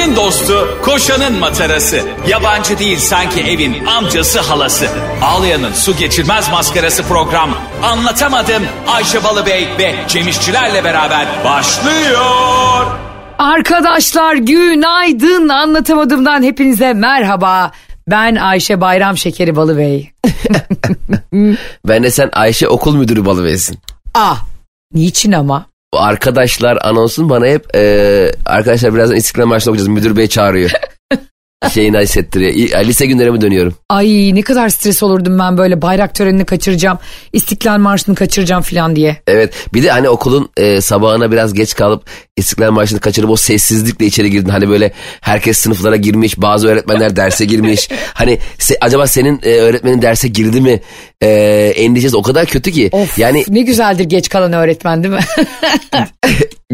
Ayşe'nin dostu, koşanın matarası. Yabancı değil sanki evin amcası halası. Ağlayan'ın su geçirmez maskarası program. Anlatamadım Ayşe Balıbey ve Cemişçilerle beraber başlıyor. Arkadaşlar günaydın anlatamadığımdan hepinize merhaba. Ben Ayşe Bayram Şekeri Balıbey. Ben de sen Ayşe okul müdürü balıversin. Ah niçin ama? Arkadaşlar anonsun bana hep e, arkadaşlar birazdan İstiklal Marşı'nı okuyacağız. Müdür bey çağırıyor. Şeyini hissettiriyor. Lise günlerime dönüyorum. Ay ne kadar stres olurdum ben böyle bayrak törenini kaçıracağım. İstiklal Marşı'nı kaçıracağım falan diye. Evet bir de hani okulun e, sabahına biraz geç kalıp İstiklal Marşı'nı kaçırıp o sessizlikle içeri girdin. Hani böyle herkes sınıflara girmiş bazı öğretmenler derse girmiş. Hani se- acaba senin e, öğretmenin derse girdi mi e, endişesi o kadar kötü ki. Of Yani ne güzeldir geç kalan öğretmen değil mi?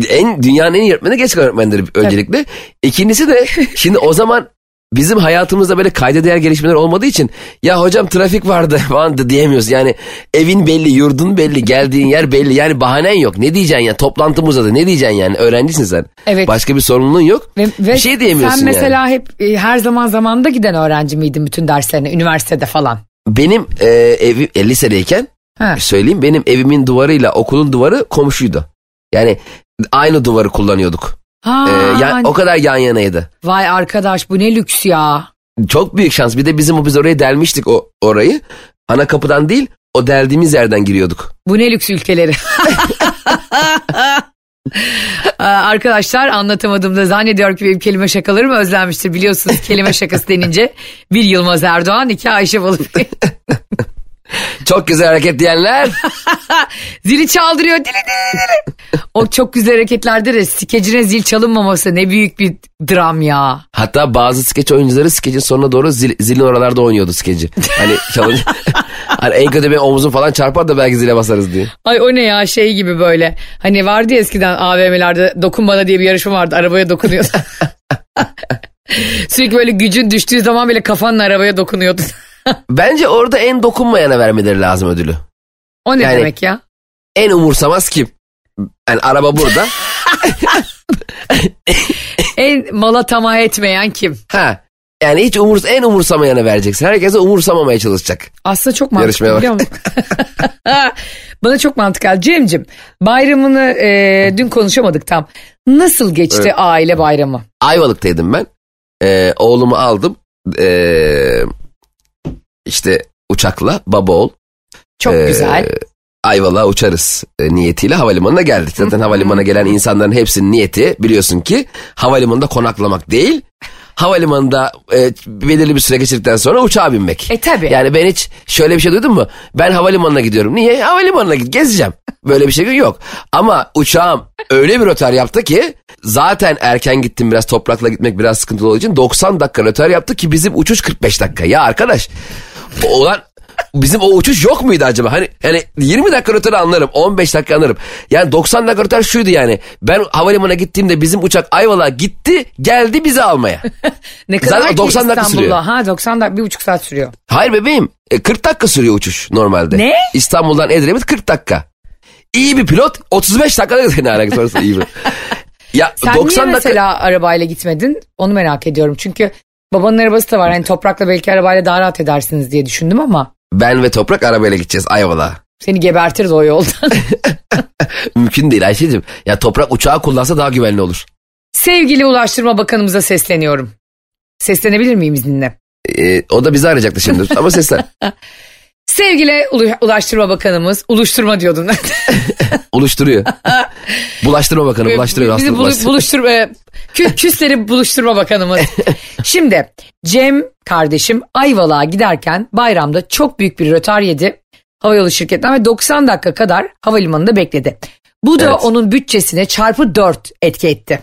en dünyanın en iyi öğretmeni geç kalan öğretmendir öncelikle. İkincisi de şimdi o zaman bizim hayatımızda böyle kayda değer gelişmeler olmadığı için ya hocam trafik vardı falan da diyemiyoruz. Yani evin belli, yurdun belli, geldiğin yer belli. Yani bahanen yok. Ne diyeceksin ya? Toplantım uzadı. Ne diyeceksin yani? Öğrencisin sen. Evet. Başka bir sorumluluğun yok. Ve, ve bir şey diyemiyorsun Sen yani. mesela hep e, her zaman zamanda giden öğrenci miydin bütün derslerine üniversitede falan? Benim e, evi e, lisedeyken Ha. söyleyeyim benim evimin duvarıyla okulun duvarı komşuydu. Yani aynı duvarı kullanıyorduk. Ha, E, ya- o kadar yan yanaydı. Vay arkadaş bu ne lüks ya. Çok büyük şans. Bir de bizim o biz oraya delmiştik o orayı. Ana kapıdan değil, o deldiğimiz yerden giriyorduk. Bu ne lüks ülkeleri. Aa, Arkadaşlar anlatamadığımda zannediyorum ki benim kelime şakalarım özlenmiştir. Biliyorsunuz kelime şakası denince bir Yılmaz Erdoğan iki Ayşe Balıbey. Çok güzel hareket diyenler. Zili çaldırıyor dili dili dili. O çok güzel hareketlerde de skecine zil çalınmaması ne büyük bir dram ya. Hatta bazı skeç oyuncuları skecin sonuna doğru zil, zilin oralarda oynuyordu skeci. Hani çalınca. hani en kötü bir omuzun falan çarpar da belki zile basarız diye. Ay o ne ya şey gibi böyle. Hani vardı ya eskiden AVM'lerde dokun bana diye bir yarışma vardı. Arabaya dokunuyordu. Sürekli böyle gücün düştüğü zaman bile kafanla arabaya dokunuyordu. Bence orada en dokunmayana vermeleri lazım ödülü. o ne Yani- demek ya? En umursamaz kim? Yani araba burada. En mala tamah etmeyen kim? ha. Yani hiç umurs en umursamayana vereceksin. Herkese umursamamaya çalışacak. Aslında çok Yarışmaya mantıklı bak. biliyor musun? Bana çok mantıklı. geldi. Cem'cim bayramını e, dün konuşamadık tam. Nasıl geçti Evet. aile bayramı? Ayvalık'taydım ben. Ee, oğlumu aldım. Ee, işte uçakla baba oğul. Çok Ee, güzel. Ayvalık'a uçarız e, niyetiyle havalimanına geldik. Zaten havalimanına gelen insanların hepsinin niyeti biliyorsun ki havalimanında konaklamak değil. Havalimanında e, belirli bir süre geçirdikten sonra uçağa binmek. E tabi. Yani ben hiç şöyle bir şey duydun mu? Ben havalimanına gidiyorum. Niye? Havalimanına git gezeceğim. Böyle bir şey yok. Ama uçağım öyle bir rötar yaptı ki zaten erken gittim biraz toprakla gitmek biraz sıkıntılı olduğu için 90 dakika rötar yaptı ki bizim uçuş 45 dakika. Ya arkadaş olan bizim o uçuş yok muydu acaba? Hani yani 20 dakika rötarı anlarım 15 dakika anlarım. Yani 90 dakika rötar şuydu yani. Ben havalimanına gittiğimde bizim uçak Ayvalık'a gitti geldi bizi almaya. ne kadar zaten ki 90 dakika sürüyor. Ha 90 dakika bir buçuk saat sürüyor. Hayır bebeğim. E, 40 dakika sürüyor uçuş normalde. Ne? İstanbul'dan Edremit 40 dakika. İyi bir pilot 35 dakikada ne alakası varsa iyi bir. Ya Sen 90 niye dakika mesela arabayla gitmedin? Onu merak ediyorum. Çünkü babanın arabası da var. Hani toprakla belki arabayla daha rahat edersiniz diye düşündüm ama ben ve Toprak arabayla gideceğiz Ayvalık'a. seni gebertiriz o yoldan. Mümkün değil Ayşe'cim. Ya Toprak uçağı kullansa daha güvenli olur. Sevgili Ulaştırma Bakanımıza sesleniyorum. Seslenebilir miyim izninle? E, o da bizi arayacaktı şimdi ama seslen. Sevgili Ulu- Ulaştırma Bakanımız, uluşturma diyordun. Oluşturuyor. Bulaştırma bakanı bulaştırıyor. Bizi Aslında bulu- bulaştırıyor. buluşturma, kü- küsleri buluşturma bakanımız. Şimdi Cem kardeşim Ayvalık'a giderken bayramda çok büyük bir rötar yedi. Havayolu şirketinden ve 90 dakika kadar havalimanında bekledi. Bu da Evet. onun bütçesine çarpı 4 etki etti.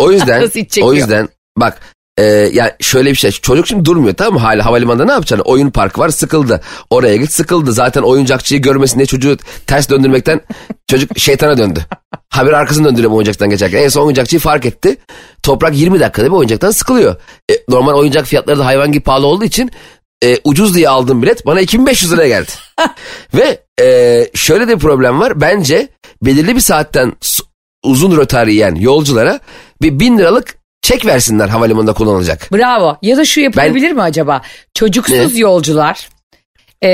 O yüzden o yüzden bak e, yani şöyle bir şey çocuk şimdi durmuyor tamam mı? Hala havalimanında ne yapacaksın? Oyun parkı var sıkıldı. Oraya git sıkıldı. Zaten oyuncakçıyı görmesin diye çocuğu ters döndürmekten çocuk şeytana döndü. Haber arkasını döndürüyor bu oyuncaktan geçerken. En son oyuncakçıyı fark etti. Toprak 20 dakikada bir oyuncaktan? Sıkılıyor. E, normal oyuncak fiyatları da hayvan gibi pahalı olduğu için e, ucuz diye aldığım bilet bana 2500 liraya geldi. Ve e, şöyle de bir problem var. Bence belirli bir saatten uzun rötar yiyen yolculara bir bin liralık çek versinler havalimanında kullanılacak. Bravo. Ya da şu yapılabilir mi acaba? Çocuksuz Ne? yolcular e,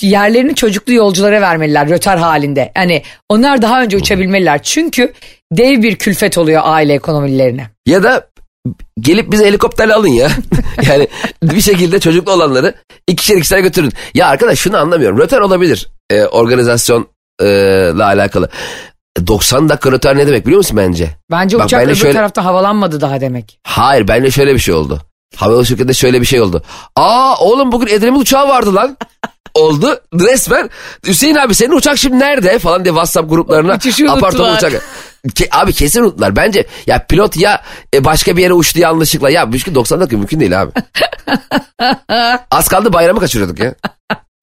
yerlerini çocuklu yolculara vermeliler rötar halinde. Yani onlar daha önce uçabilmeliler. Çünkü dev bir külfet oluyor aile ekonomilerine. Ya da gelip bizi helikopterle alın ya. yani bir şekilde çocuklu olanları ikişer ikişer götürün. Ya arkadaş şunu anlamıyorum. Rötar olabilir e, organizasyonla alakalı. 90 dakika rötar ne demek biliyor musun bence? Bence Bak, uçak öbür şöyle- tarafta havalanmadı daha demek. Hayır bence şöyle bir şey oldu. Havayolu şirketinde şöyle bir şey oldu. Aa oğlum bugün Edremit uçağı vardı lan. oldu resmen. Hüseyin abi senin uçak şimdi nerede falan diye WhatsApp gruplarına apartman uçak. Ke- abi kesin unuttular. Bence ya pilot ya e, başka bir yere uçtu yanlışlıkla. Ya mümkün 90 dakika mümkün değil abi. Az kaldı bayramı kaçırıyorduk ya.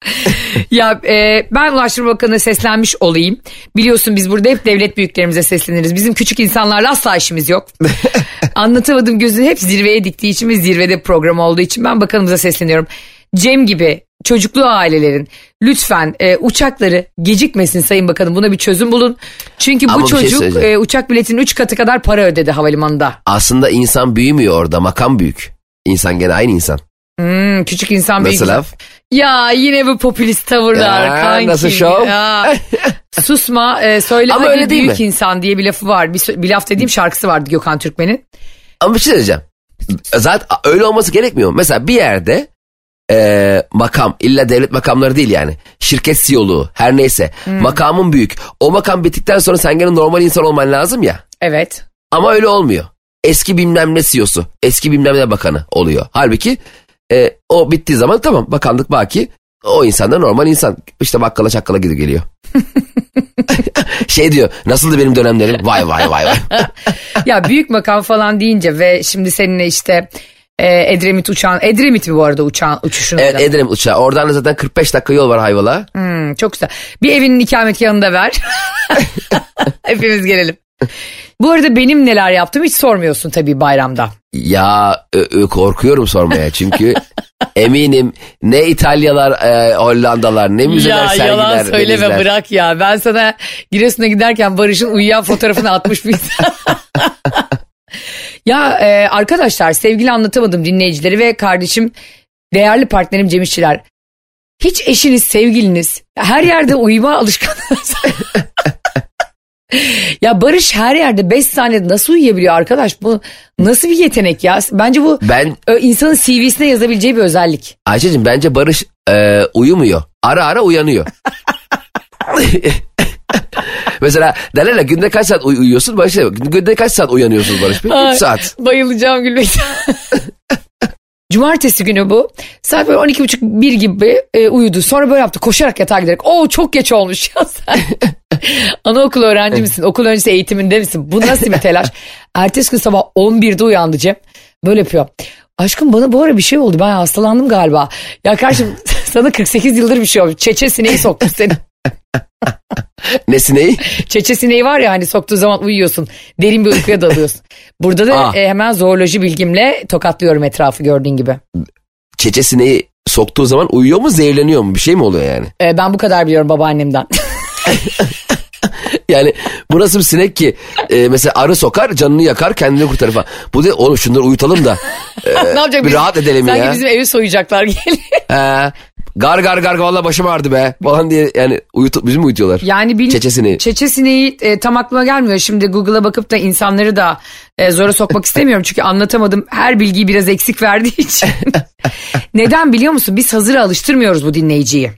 Ya e, ben Ulaştırma Bakanı'na seslenmiş olayım. Biliyorsun biz burada hep devlet büyüklerimize sesleniriz. Bizim küçük insanlarla asla işimiz yok. Anlatamadım gözünü hep zirveye diktiği için ve zirvede program olduğu için ben bakanımıza sesleniyorum. Cem gibi çocuklu ailelerin lütfen e, uçakları gecikmesin Sayın Bakanım buna bir çözüm bulun. Çünkü bu Ama bir şey çocuk söyleyeceğim. e, uçak biletinin 3 katı kadar para ödedi havalimanında. Aslında insan büyümüyor orada makam büyük. İnsan gene aynı insan. Hmm, küçük insan büyük. Nasıl laf? Ya yine bu popülist tavırlar Ya, kanki. nasıl şov? Ya. Susma e, söyle Ama hadi öyle değil büyük mi? insan diye bir lafı var. Bir, bir laf dediğim şarkısı vardı Gökhan Türkmen'in. Ama bir şey diyeceğim. Zaten öyle olması gerekmiyor. Mesela bir yerde e, makam illa devlet makamları değil yani. Şirket CEO'luğu her neyse. Makamın büyük. O makam bittikten sonra sen gene normal insan olman lazım ya. Evet. Ama öyle olmuyor. Eski bilmem ne CEO'su. Eski bilmem ne bakanı oluyor. Halbuki e, o bittiği zaman tamam bakanlık baki. O insan da normal insan. İşte bakkala çakkala gidip geliyor. şey diyor nasıldı benim dönemlerim? Vay vay vay vay. Ya büyük makam falan deyince ve şimdi seninle işte e, Edremit uçağın Edremit mi bu arada uçağın uçuşunu evet? Edremit uçağı. Oradan da zaten 45 dakika yol var Hayvala. Hmm, çok güzel. Bir evinin ikametgahını da ver. Hepimiz gelelim. Bu arada benim neler yaptım hiç sormuyorsun tabii bayramda. Ya korkuyorum sormaya çünkü eminim ne İtalyalar, e, Hollandalar, ne müzeler, ya sergiler, yalan söyleme denizler. bırak ya. Ben sana Giresun'a giderken Barış'ın uyuyan fotoğrafını atmış bir Ya e, arkadaşlar sevgili anlatamadım dinleyicileri ve kardeşim değerli partnerim Cem İşçiler. Hiç eşiniz, sevgiliniz her yerde uyuma alışkanlığınız. ya Barış her yerde 5 saniyede nasıl uyuyabiliyor arkadaş? Bu nasıl bir yetenek ya? Bence bu Ben insanın CV'sine yazabileceği bir özellik. Ayşe'cim bence Barış e, uyumuyor. Ara ara uyanıyor. Mesela derler ya günde kaç saat uy- uyuyorsun? Barış günde kaç saat uyanıyorsun Barış Bey? Ay, 3 saat. Bayılacağım gülmekten. Cumartesi günü bu. Saat böyle 12.30-1 gibi e, uyudu. Sonra böyle yaptı koşarak yatağa giderek. Oo çok geç olmuş ya sen. Anaokulu öğrenci misin? Okul öncesi eğitiminde misin? Bu nasıl bir telaş? Ertesi gün sabah 11'de uyandı Cem. Böyle yapıyor. Aşkım bana bu ara bir şey oldu. Ben hastalandım galiba. Ya kardeşim sana 48 yıldır bir şey oldu. Çeçe sineği sokmuş seni. Ne sineği? Çeçe sineği var ya hani soktuğu zaman uyuyorsun. Derin bir uykuya dalıyorsun. Burada da Ah. e, hemen zooloji bilgimle tokatlıyorum etrafı gördüğün gibi. Çeçe sineği soktuğu zaman uyuyor mu zehirleniyor mu? Bir şey mi oluyor yani? E, ben bu kadar biliyorum babaannemden. Yani bu nasıl bir sinek ki? E, mesela arı sokar canını yakar kendini kurtarır falan. Bu da oğlum şunları uyutalım da e, ne yapacak? bir Biz- rahat edelim Sanki ya. bizim evi soyacaklar geliyor. Gar gar gar valla başım ağrıdı be falan diye yani uyutu, bizi mi uyutuyorlar? Yani bil, Çeçe sineği. Çeçe sineği e, tam aklıma gelmiyor. Şimdi Google'a bakıp da insanları da e, zora sokmak istemiyorum. Çünkü anlatamadım her bilgiyi biraz eksik verdiği için. Neden biliyor musun? Biz hazır alıştırmıyoruz bu dinleyiciyi.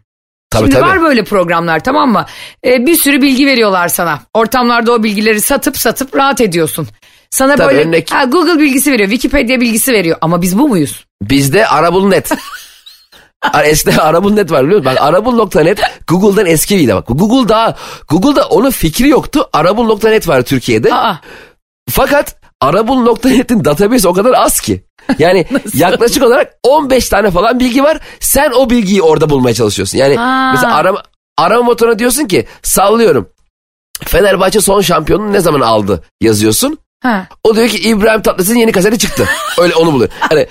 Tabii Şimdi tabii. var böyle programlar tamam mı? E, bir sürü bilgi veriyorlar sana. Ortamlarda o bilgileri satıp satıp rahat ediyorsun. Sana Tabii, böyle örnek- ha, Google bilgisi veriyor, Wikipedia bilgisi veriyor. Ama biz bu muyuz? Bizde Arabul.net. Ar- Eskiden Arabul.net var biliyor musun? Bak Arabul.net Google'dan eski de bak. Google daha Google'da onun fikri yoktu. Arabul.net var Türkiye'de. Aa, Fakat Arabul.net'in database o kadar az ki. Yani yaklaşık olarak 15 tane falan bilgi var. Sen o bilgiyi orada bulmaya çalışıyorsun. Yani Ha. mesela arama, arama motoruna diyorsun ki sallıyorum. Fenerbahçe son şampiyonunu ne zaman aldı yazıyorsun. ha. O diyor ki İbrahim Tatlıses'in yeni kaseti çıktı. Öyle onu buluyor. Hani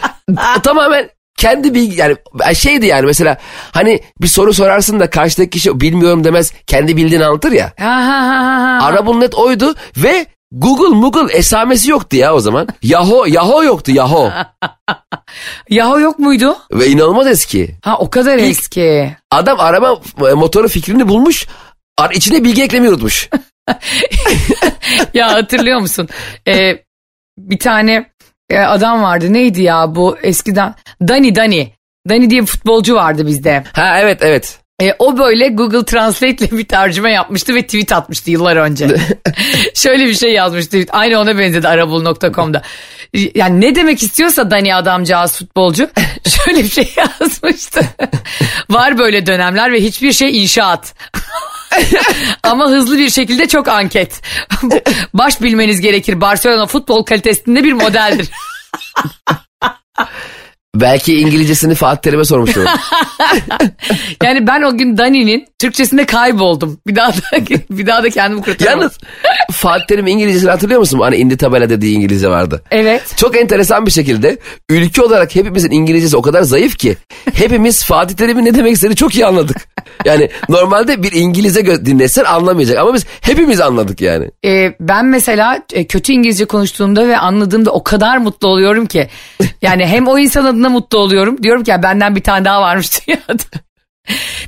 tamamen kendi bilgi yani şeydi yani mesela hani bir soru sorarsın da karşıdaki kişi bilmiyorum demez kendi bildiğini anlatır ya. Arabul net oydu ve Google Google esamesi yoktu ya o zaman. Yahoo Yahoo yoktu Yahoo. Yahoo yok muydu? Ve inanılmaz eski. Ha o kadar eski. Adam araba e, motoru fikrini bulmuş. içine bilgi eklemeyi unutmuş. ya hatırlıyor musun? Ee, bir tane e, adam vardı. Neydi ya bu eskiden? Dani Dani. Dani diye bir futbolcu vardı bizde. Ha evet evet. E, o böyle Google Translate ile bir tercüme yapmıştı ve tweet atmıştı yıllar önce. Şöyle bir şey yazmıştı. Aynı ona benzedi arabul.com'da. Yani ne demek istiyorsa Dani adamcağız futbolcu şöyle bir şey yazmıştı. Var böyle dönemler ve hiçbir şey inşaat. Ama hızlı bir şekilde çok anket. Baş bilmeniz gerekir. Barcelona futbol kalitesinde bir modeldir. Belki İngilizcesini Fatih Terim'e sormuştur. Yani ben o gün Dani'nin Türkçesinde kayboldum. Bir daha da bir daha da kendimi kurtaramadım. Yalnız Fatih Terim İngilizcesini hatırlıyor musun? Hani indi tabela dediği İngilizce vardı. Evet. Çok enteresan bir şekilde ülke olarak hepimizin İngilizcesi o kadar zayıf ki hepimiz Fatih Terim'in ne demek istediğini çok iyi anladık. Yani normalde bir İngilizce dinlesen anlamayacak ama biz hepimiz anladık yani. Ee, ben mesela e, kötü İngilizce konuştuğumda ve anladığımda o kadar mutlu oluyorum ki. Yani hem o insan adına mutlu oluyorum. Diyorum ki ya benden bir tane daha varmış dünyada.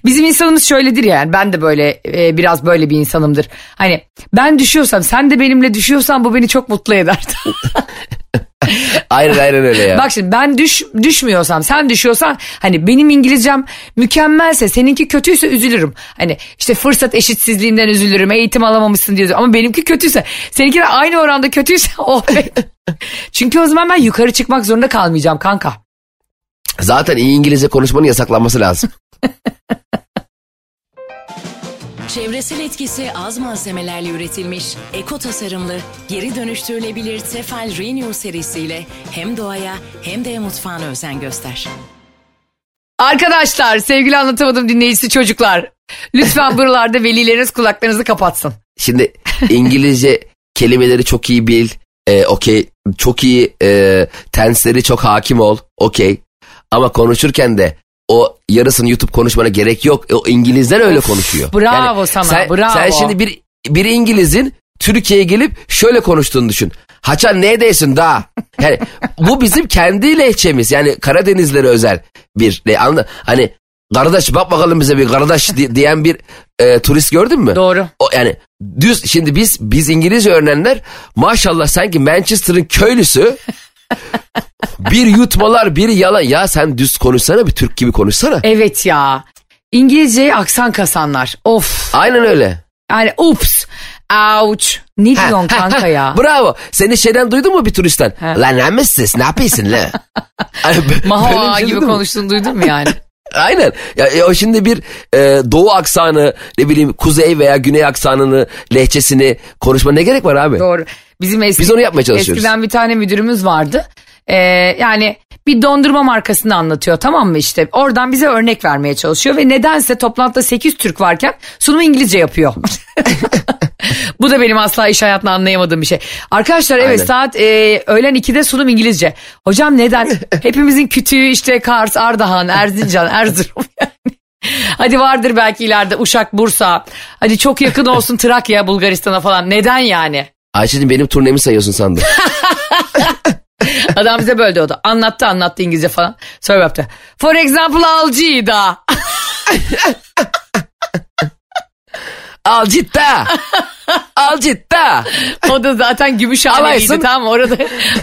Bizim insanımız şöyledir yani ben de böyle e, biraz böyle bir insanımdır. Hani ben düşüyorsam sen de benimle düşüyorsan bu beni çok mutlu eder. Aynen aynen öyle ya. Bak şimdi ben düş düşmüyorsam sen düşüyorsan hani benim İngilizcem mükemmelse seninki kötüyse üzülürüm. Hani işte fırsat eşitsizliğinden üzülürüm eğitim alamamışsın diyor ama benimki kötüyse seninki de aynı oranda kötüyse oh be. Çünkü o zaman ben yukarı çıkmak zorunda kalmayacağım kanka. Zaten iyi İngilizce konuşmanın yasaklanması lazım. Çevresel etkisi az malzemelerle üretilmiş, eko tasarımlı, geri dönüştürülebilir Tefal Renew serisiyle hem doğaya hem de mutfağına özen göster. Arkadaşlar sevgili anlatamadım dinleyicisi çocuklar. Lütfen buralarda velileriniz kulaklarınızı kapatsın. Şimdi İngilizce kelimeleri çok iyi bil. E, okey. Çok iyi e, tensleri çok hakim ol. Okey. Ama konuşurken de o yarısını YouTube konuşmana gerek yok. O İngilizler öyle konuşuyor. bravo sana, sen, bravo. Sen şimdi bir, bir İngiliz'in Türkiye'ye gelip şöyle konuştuğunu düşün. Haçan ne değilsin da? Yani bu bizim kendi lehçemiz. Yani Karadenizlere özel bir ne anla hani kardeş bak bakalım bize bir kardeş di- diyen bir e, turist gördün mü? Doğru. O yani düz şimdi biz biz İngilizce öğrenenler maşallah sanki Manchester'ın köylüsü bir yutmalar bir yalan ya sen düz konuşsana bir Türk gibi konuşsana. Evet ya. İngilizceye aksan kasanlar. Of. Aynen öyle. Yani ups. Ouch. Ne diyorsun kanka ya? Bravo. Seni şeyden duydun mu bir turistten? Ha. Lan ne yapıyorsun lan? Hani b- böyle Maha bir şey gibi konuştuğunu duydun mu yani? Aynen. Ya, o şimdi bir e, doğu aksanı ne bileyim kuzey veya güney aksanını lehçesini konuşma ne gerek var abi? Doğru. Bizim eski, Biz onu yapmaya çalışıyoruz. Eskiden bir tane müdürümüz vardı. Ee, yani bir dondurma markasını anlatıyor tamam mı işte. Oradan bize örnek vermeye çalışıyor ve nedense toplantıda 8 Türk varken sunumu İngilizce yapıyor. Bu da benim asla iş hayatında anlayamadığım bir şey. Arkadaşlar evet Aynen. saat e, öğlen 2'de sunum İngilizce. Hocam neden? Hepimizin kütüğü işte Kars, Ardahan, Erzincan, Erzurum yani. Hadi vardır belki ileride Uşak, Bursa. Hadi çok yakın olsun Trakya, Bulgaristan'a falan. Neden yani? Ayşe'cim benim turnemi sayıyorsun sandım. Adam bize böyle diyordu. Anlattı anlattı İngilizce falan. Sonra yaptı. For example Alcida. Al citta. Al citta. O da zaten Gümüşhane'ydi Alaysın. tamam? Orada,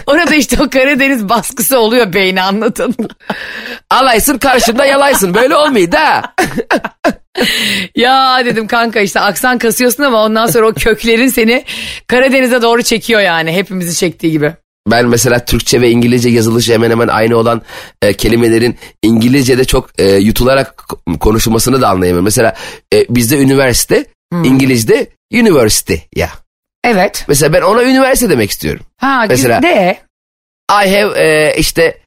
orada işte o Karadeniz baskısı oluyor beyni anlatın. Alaysın karşımda yalaysın. Böyle olmuyor da. ya dedim kanka işte aksan kasıyorsun ama ondan sonra o köklerin seni Karadeniz'e doğru çekiyor yani. Hepimizi çektiği gibi. Ben mesela Türkçe ve İngilizce yazılışı hemen hemen aynı olan e, kelimelerin İngilizce'de çok e, yutularak konuşulmasını da anlayamıyorum. Mesela e, bizde üniversite, İngilizce university ya. Evet. Mesela ben ona üniversite demek istiyorum. Ha Mesela- de I have e, işte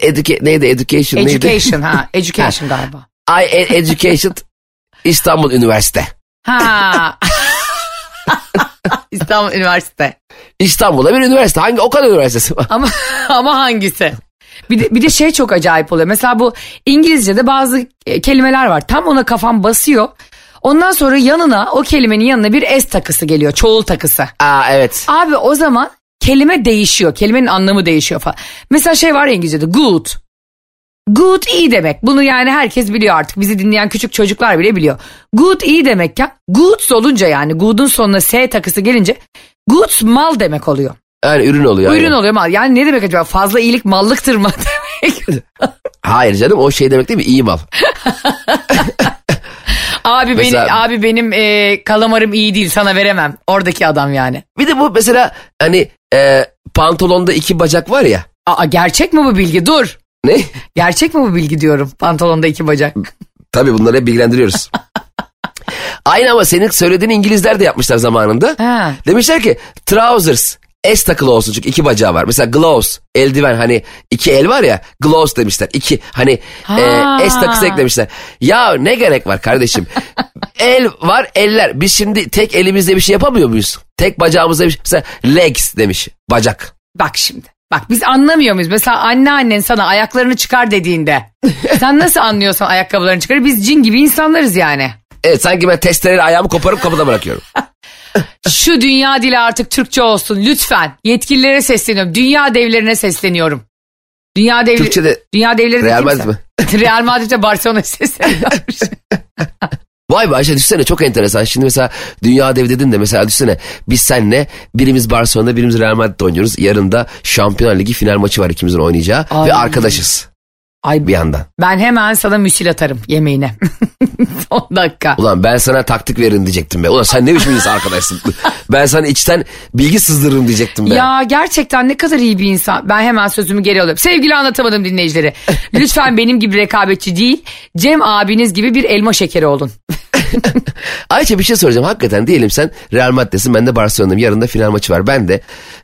educa- neydi education neydi? education ha education galiba. I e- education İstanbul Üniversite. Ha. İstanbul Üniversite. İstanbul'da bir üniversite. Hangi o kadar üniversitesi var? Ama ama hangisi? Bir de, bir de şey çok acayip oluyor. Mesela bu İngilizce'de bazı e, kelimeler var. Tam ona kafam basıyor. Ondan sonra yanına o kelimenin yanına bir es takısı geliyor. Çoğul takısı. Aa evet. Abi o zaman kelime değişiyor. Kelimenin anlamı değişiyor falan. Mesela şey var ya İngilizce'de good. Good iyi demek. Bunu yani herkes biliyor artık. Bizi dinleyen küçük çocuklar bile biliyor. Good iyi demekken goods olunca yani good'un sonuna S takısı gelince goods mal demek oluyor. Yani ürün oluyor. Ürün aynen. oluyor mal. Yani ne demek acaba? Fazla iyilik mallıktır mı demek? Hayır canım o şey demek değil mi? İyi mal. abi Mesela- benim abi benim e, kalamarım iyi değil sana veremem. Oradaki adam yani. Bir de bu mesela hani e, pantolonda iki bacak var ya. Aa gerçek mi bu bilgi? Dur. Ne? Gerçek mi bu bilgi diyorum. Pantolonda iki bacak. Tabii bunları hep bilgilendiriyoruz. Aynı ama senin söylediğin İngilizler de yapmışlar zamanında. Ha. Demişler ki trousers S takılı olsun çünkü iki bacağı var. Mesela gloves eldiven hani iki el var ya gloves demişler. İki hani Ha. e, S takısı eklemişler. Ya ne gerek var kardeşim? el var eller. Biz şimdi tek elimizle bir şey yapamıyor muyuz? Tek bacağımızla bir şey. Mesela legs demiş bacak. Bak şimdi. Bak biz anlamıyor muyuz? Mesela anneannen sana ayaklarını çıkar dediğinde. sen nasıl anlıyorsun ayakkabılarını çıkarır? Biz cin gibi insanlarız yani. Evet sanki ben testereyle ayağımı koparıp kapıda bırakıyorum. Şu dünya dili artık Türkçe olsun lütfen. Yetkililere sesleniyorum. Dünya devlerine sesleniyorum. Dünya devleri... Türkçe'de Dünya devleri Real? Madrid Real Madrid'e Barcelona sesleniyormuş. Vay be Ayşe düşünsene çok enteresan. Şimdi mesela dünya dev dedin de mesela düşünsene biz senle birimiz Barcelona'da birimiz Real Madrid'de oynuyoruz. Yarın da Şampiyonlar Ligi final maçı var ikimizin oynayacağı Ay. ve arkadaşız Ay bir yandan. ben hemen sana müsil atarım yemeğine. 10 dakika. Ulan ben sana taktik verin diyecektim be. Ulan sen ne biçim insan arkadaşsın. ben sana içten bilgi sızdırırım diyecektim be. Ya gerçekten ne kadar iyi bir insan. Ben hemen sözümü geri alıyorum. Sevgili anlatamadım dinleyicileri. Lütfen benim gibi rekabetçi değil, Cem abiniz gibi bir elma şekeri olun. Ayça bir şey soracağım. Hakikaten diyelim sen Real Madrid'desin ben de Barcelona'dayım. Yarın da final maçı var. Ben de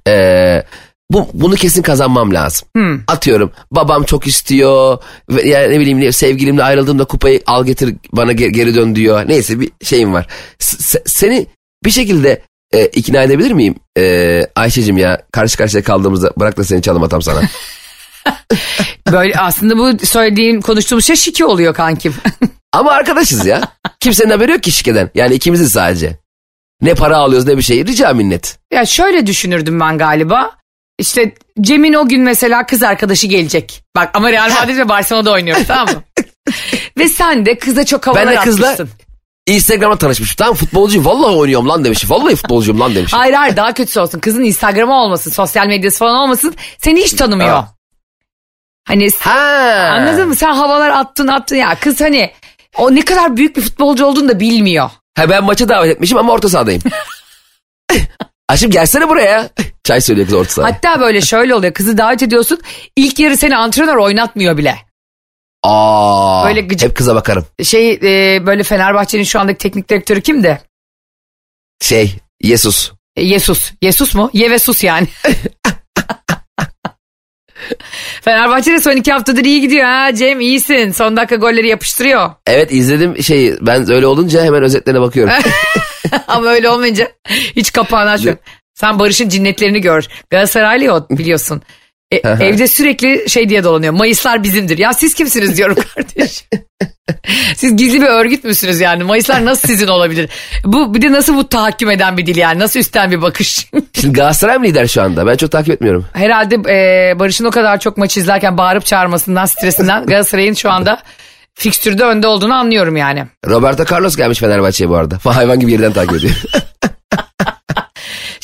eee, bu, bunu kesin kazanmam lazım. Atıyorum babam çok istiyor. Yani ne bileyim sevgilimle ayrıldığımda kupayı al getir bana ge- geri dön diyor. Neyse bir şeyim var. S- se- seni bir şekilde e, ikna edebilir miyim? E, Ayşe'cim ya karşı karşıya kaldığımızda bırak da seni çalım atam sana. Böyle aslında bu söylediğim konuştuğumuz şey şiki oluyor kankim. Ama arkadaşız ya. Kimsenin haberi yok ki şirkeden. Yani ikimiziz sadece. Ne para alıyoruz ne bir şey. Rica minnet. ya şöyle düşünürdüm ben galiba. İşte Cem'in o gün mesela kız arkadaşı gelecek. Bak ama Real Madrid ve Barcelona'da oynuyoruz tamam mı? ve sen de kıza çok havalar Ben de kızla atmışsın. Instagram'a tanışmışım. Tamam futbolcuyum. Vallahi oynuyorum lan demiş. Vallahi futbolcuyum lan demiş. Hayır hayır daha kötüsü olsun. Kızın Instagram'ı olmasın, sosyal medyası falan olmasın. Seni hiç tanımıyor. Ha. Hani Ha. anladın mı? Sen havalar attın attın ya. Kız hani o ne kadar büyük bir futbolcu olduğunu da bilmiyor. Ha ben maça davet etmişim ama orta sahadayım. Aşkım gelsene buraya. Çay söylüyor kız orta. Hatta böyle şöyle oluyor. Kızı davet ediyorsun. İlk yarı seni antrenör oynatmıyor bile. Aa, Böyle gıcık- Hep kıza bakarım. Şey e, böyle Fenerbahçe'nin şu andaki teknik direktörü kimdi? Şey Yesus. E, Yesus. Yesus mu? Ye ve sus yani. Fenerbahçe de son iki haftadır iyi gidiyor ha Cem iyisin. Son dakika golleri yapıştırıyor. Evet izledim şeyi. Ben öyle olunca hemen özetlerine bakıyorum. Ama öyle olmayınca hiç kapağını açmıyor. Sen Barış'ın cinnetlerini gör. Galatasaraylı o biliyorsun. E, evde sürekli şey diye dolanıyor. Mayıslar bizimdir. Ya siz kimsiniz diyorum kardeş. siz gizli bir örgüt müsünüz yani? Mayıslar nasıl sizin olabilir? Bu bir de nasıl bu tahakküm eden bir dil yani? Nasıl üstten bir bakış? Şimdi Galatasaray mı lider şu anda? Ben çok takip etmiyorum. Herhalde e, Barış'ın o kadar çok maç izlerken bağırıp çağırmasından, stresinden Galatasaray'ın şu anda fikstürde önde olduğunu anlıyorum yani. Roberto Carlos gelmiş Fenerbahçe'ye bu arada. Hayvan gibi yerden takip ediyor.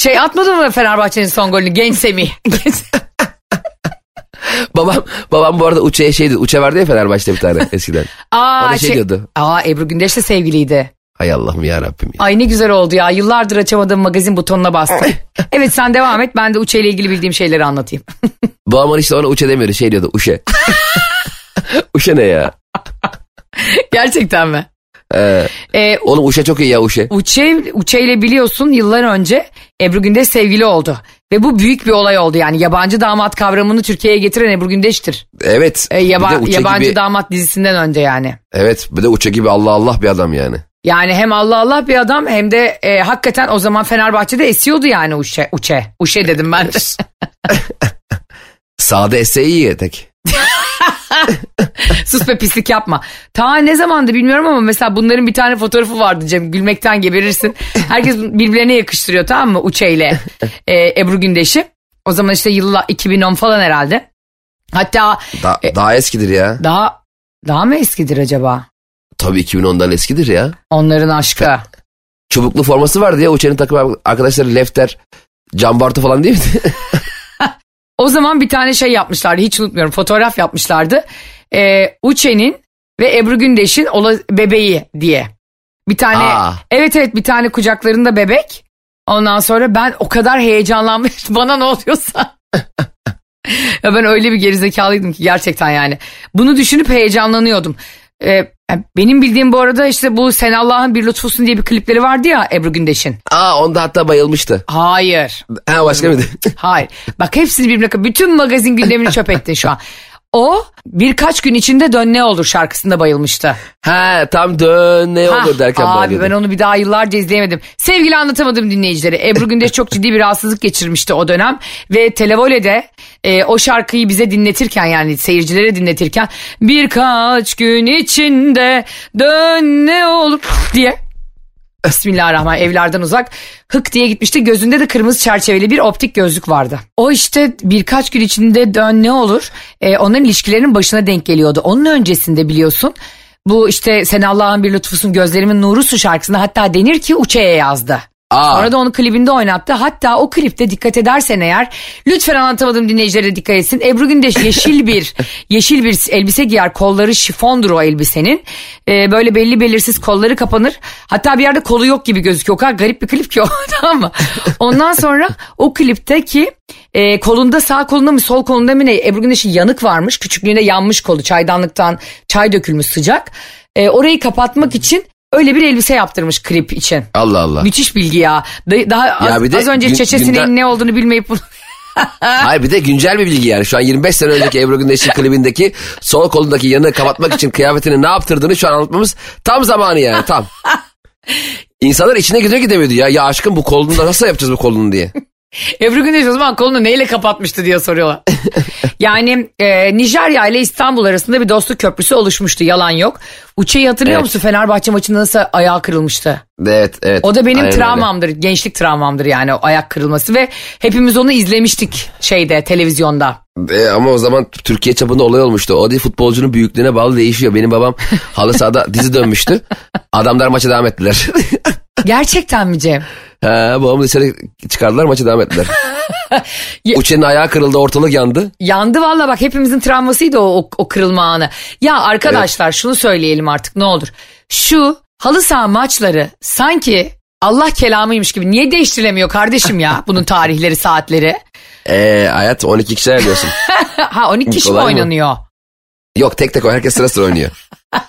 Şey atmadı mı Fenerbahçe'nin son golünü? Genç Semih. babam babam bu arada Uçe'ye şeydi. Uçe vardı ya Fenerbahçe'de bir tane eskiden. Aa, O da şey diyordu. Aa Ebru Gündeş de sevgiliydi. Hay Allah'ım ya Rabbim ya. Ay ne güzel oldu ya. Yıllardır açamadığım magazin butonuna bastım. evet sen devam et. Ben de Uçe ile ilgili bildiğim şeyleri anlatayım. Babam işte ona Uçe demiyordu. Şey diyordu Uşe. Uşe ne ya? Gerçekten mi? Ee, Ee, oğlum Uşe çok iyi ya Uşe. Uçe, Uçe ile biliyorsun yıllar önce Ebru Gündeş sevgili oldu. Ve bu büyük bir olay oldu yani. Yabancı damat kavramını Türkiye'ye getiren Ebru Gündeş'tir. Evet. De yaba- yabancı gibi, damat dizisinden önce yani. Evet bir de Uçe gibi Allah Allah bir adam yani. Yani hem Allah Allah bir adam hem de e, hakikaten o zaman Fenerbahçe'de esiyordu yani Uçe. Uçe, Uçe dedim ben de. Sağda esse iyi tek. Sus be pislik yapma. Ta ne zamandı bilmiyorum ama mesela bunların bir tane fotoğrafı vardı Cem. Gülmekten geberirsin. Herkes birbirlerine yakıştırıyor tamam mı? Uçe ile e, Ebru Gündeş'i. O zaman işte yılla 2010 falan herhalde. Hatta Da- E- daha eskidir ya. daha daha mı eskidir acaba? Tabii 2010'dan eskidir ya. Onların aşkı. Çubuklu forması vardı ya Uçen'in takım arkadaşları Lefter, Can Bartu falan değil miydi? O zaman bir tane şey yapmışlardı hiç unutmuyorum fotoğraf yapmışlardı. Ee, Uçe'nin ve Ebru Gündeş'in ola, bebeği diye. Bir tane Aa. evet evet bir tane kucaklarında bebek. Ondan sonra ben o kadar heyecanlanmıştım bana ne oluyorsa. ya ben öyle bir gerizekalıydım ki gerçekten yani. Bunu düşünüp heyecanlanıyordum. Yani benim bildiğim bu arada işte bu Sen Allah'ın bir lütfusun diye bir klipleri vardı ya Ebru Gündeş'in. Aa onda hatta bayılmıştı. Hayır. Ha başka mıydı? Hayır. Bak hepsini birbirine bütün magazin gündemini çöp ettin şu an. O birkaç gün içinde dön ne olur şarkısında bayılmıştı. ha tam dön ne olur derken Abi bayılıyordu. ben onu bir daha yıllarca izleyemedim. Sevgili anlatamadım dinleyicileri. Ebru Gündeş çok ciddi bir rahatsızlık geçirmişti o dönem. Ve Televole'de e, o şarkıyı bize dinletirken yani seyircilere dinletirken birkaç gün içinde dön ne olur diye Bismillahirrahmanirrahim evlerden uzak hık diye gitmişti gözünde de kırmızı çerçeveli bir optik gözlük vardı. O işte birkaç gün içinde dön ne olur e, onların ilişkilerinin başına denk geliyordu. Onun öncesinde biliyorsun bu işte sen Allah'ın bir lütfusun gözlerimin nurusu şarkısında hatta denir ki Uçe'ye yazdı. Aa. Sonra da onu klibinde oynattı. Hatta o klipte dikkat edersen eğer lütfen anlatamadım dinleyicilere dikkat etsin. Ebru Gündeş yeşil bir yeşil bir elbise giyer. Kolları şifondur o elbisenin. Ee, böyle belli belirsiz kolları kapanır. Hatta bir yerde kolu yok gibi gözüküyor. O kadar garip bir klip ki o tamam mı? Ondan sonra o klipteki e, kolunda sağ kolunda mı sol kolunda mı ne Ebru Gündeş'in yanık varmış. Küçüklüğünde yanmış kolu çaydanlıktan çay dökülmüş sıcak. E, orayı kapatmak için öyle bir elbise yaptırmış klip için. Allah Allah. Müthiş bilgi ya. Da- Daha az, bir de az önce gün- çeçesinin günden- ne olduğunu bilmeyip bunu... Hayır bir de güncel bir bilgi yani. Şu an 25 sene önceki Ebru Gündeş'in klibindeki sol kolundaki yanı kapatmak için kıyafetini ne yaptırdığını şu an anlatmamız tam zamanı yani tam. İnsanlar içine gidiyor gidemiyordu ya. Ya aşkım bu kolunu da nasıl yapacağız bu kolunu diye. Ebru Gündeş o zaman kolunu neyle kapatmıştı diye soruyorlar. yani e, Nijerya ile İstanbul arasında bir dostluk köprüsü oluşmuştu yalan yok. Uçe'yi hatırlıyor Evet. musun Fenerbahçe maçında nasıl ayağı kırılmıştı? Evet evet. O da benim Aynen öyle. travmamdır gençlik travmamdır yani o ayak kırılması ve hepimiz onu izlemiştik şeyde televizyonda. E, ama o zaman Türkiye çapında olay olmuştu. O değil futbolcunun büyüklüğüne bağlı değişiyor. Benim babam halı sahada dizi dönmüştü. Adamlar maça devam ettiler. Gerçekten mi Cem? ha, babamı dışarı çıkardılar maça devam ettiler. Uçen'in ayağı kırıldı ortalık yandı. Yandı valla bak hepimizin travmasıydı o, o, o kırılma anı. Ya arkadaşlar şunu söyleyelim artık ne olur. Şu halı saha maçları sanki Allah kelamıymış gibi niye değiştirilemiyor kardeşim ya bunun tarihleri saatleri. E, hayat 12 kişi ayarlıyorsun. ha 12 kişi mi Kolay mı? Yok tek tek o herkes sıra sıra oynuyor.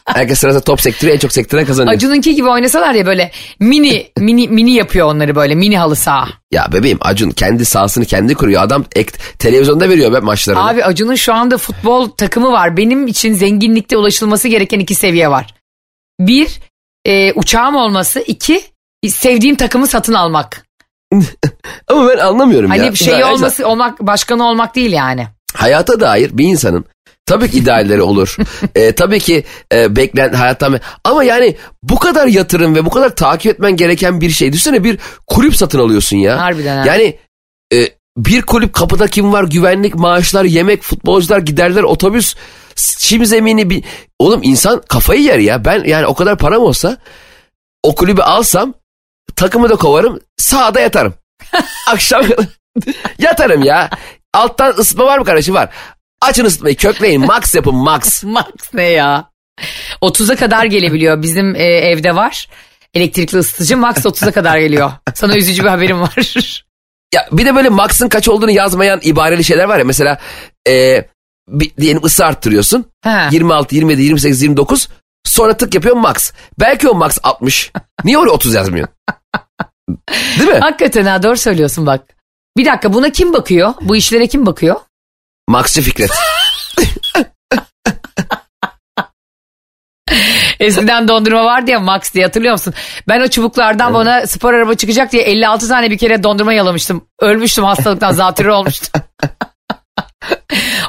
Herkes sırasında top sektiriyor en çok sektiren kazanıyor. Acun'unki gibi oynasalar ya böyle mini mini mini yapıyor onları böyle mini halı saha. Ya bebeğim Acun kendi sahasını kendi kuruyor. Adam ek, televizyonda veriyor be maçlarını. Abi Acun'un şu anda futbol takımı var. Benim için zenginlikte ulaşılması gereken iki seviye var. Bir, e, uçağım olması. iki sevdiğim takımı satın almak. Ama ben anlamıyorum Hani ya. bir şey olması, olmak, başkanı olmak değil yani. Hayata dair bir insanın tabii ki idealleri olur. Ee, tabii ki e, beklen hayattan ama yani bu kadar yatırım ve bu kadar takip etmen gereken bir şey. Düşünsene bir kulüp satın alıyorsun ya. Harbiden ha. Yani e, bir kulüp kapıda kim var? Güvenlik, maaşlar, yemek, futbolcular, giderler, otobüs, çim zemini. Bir... Oğlum insan kafayı yer ya. Ben yani o kadar param olsa o kulübü alsam takımı da kovarım sahada yatarım. Akşam yatarım ya. Alttan ısıtma var mı kardeşim? Var. Açın ısıtmayı kökleyin. Max yapın max. Max ne ya? 30'a kadar gelebiliyor. Bizim e, evde var. Elektrikli ısıtıcı max 30'a kadar geliyor. Sana üzücü bir haberim var. Ya bir de böyle max'ın kaç olduğunu yazmayan ibareli şeyler var ya. Mesela e, bir, diyelim ısı arttırıyorsun. Ha. 26, 27, 28, 29. Sonra tık yapıyor max. Belki o max 60. Niye oraya 30 yazmıyor? Değil mi? Hakikaten ha doğru söylüyorsun bak. Bir dakika buna kim bakıyor? Bu işlere kim bakıyor? Maxçı Fikret. Eskiden dondurma vardı ya Max diye hatırlıyor musun? Ben o çubuklardan bana spor araba çıkacak diye 56 tane bir kere dondurma yalamıştım. Ölmüştüm hastalıktan zatürre olmuştum.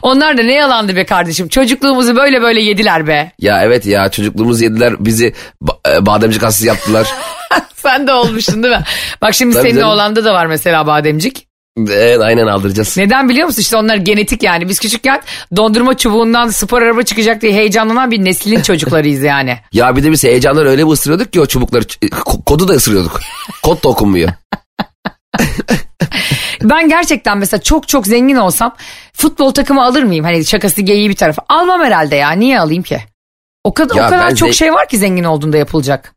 Onlar da ne yalandı be kardeşim. Çocukluğumuzu böyle böyle yediler be. Ya evet ya çocukluğumuz yediler bizi ba- e, bademcik hastası yaptılar. Sen de olmuştun değil mi? Bak şimdi Tabii senin canım. oğlanda da var mesela bademcik. Evet aynen aldıracağız. Neden biliyor musun? İşte onlar genetik yani. Biz küçükken dondurma çubuğundan spor araba çıkacak diye heyecanlanan bir neslin çocuklarıyız yani. Ya bir de biz heyecandan öyle bir ısırıyorduk ki o çubukları ko- kodu da ısırıyorduk. Kod da okunmuyor. Ben gerçekten mesela çok çok zengin olsam futbol takımı alır mıyım? Hani şakası geyiği bir tarafa. Almam herhalde ya. Niye alayım ki? O kadar Ya o kadar çok şey var ki zengin olduğunda yapılacak.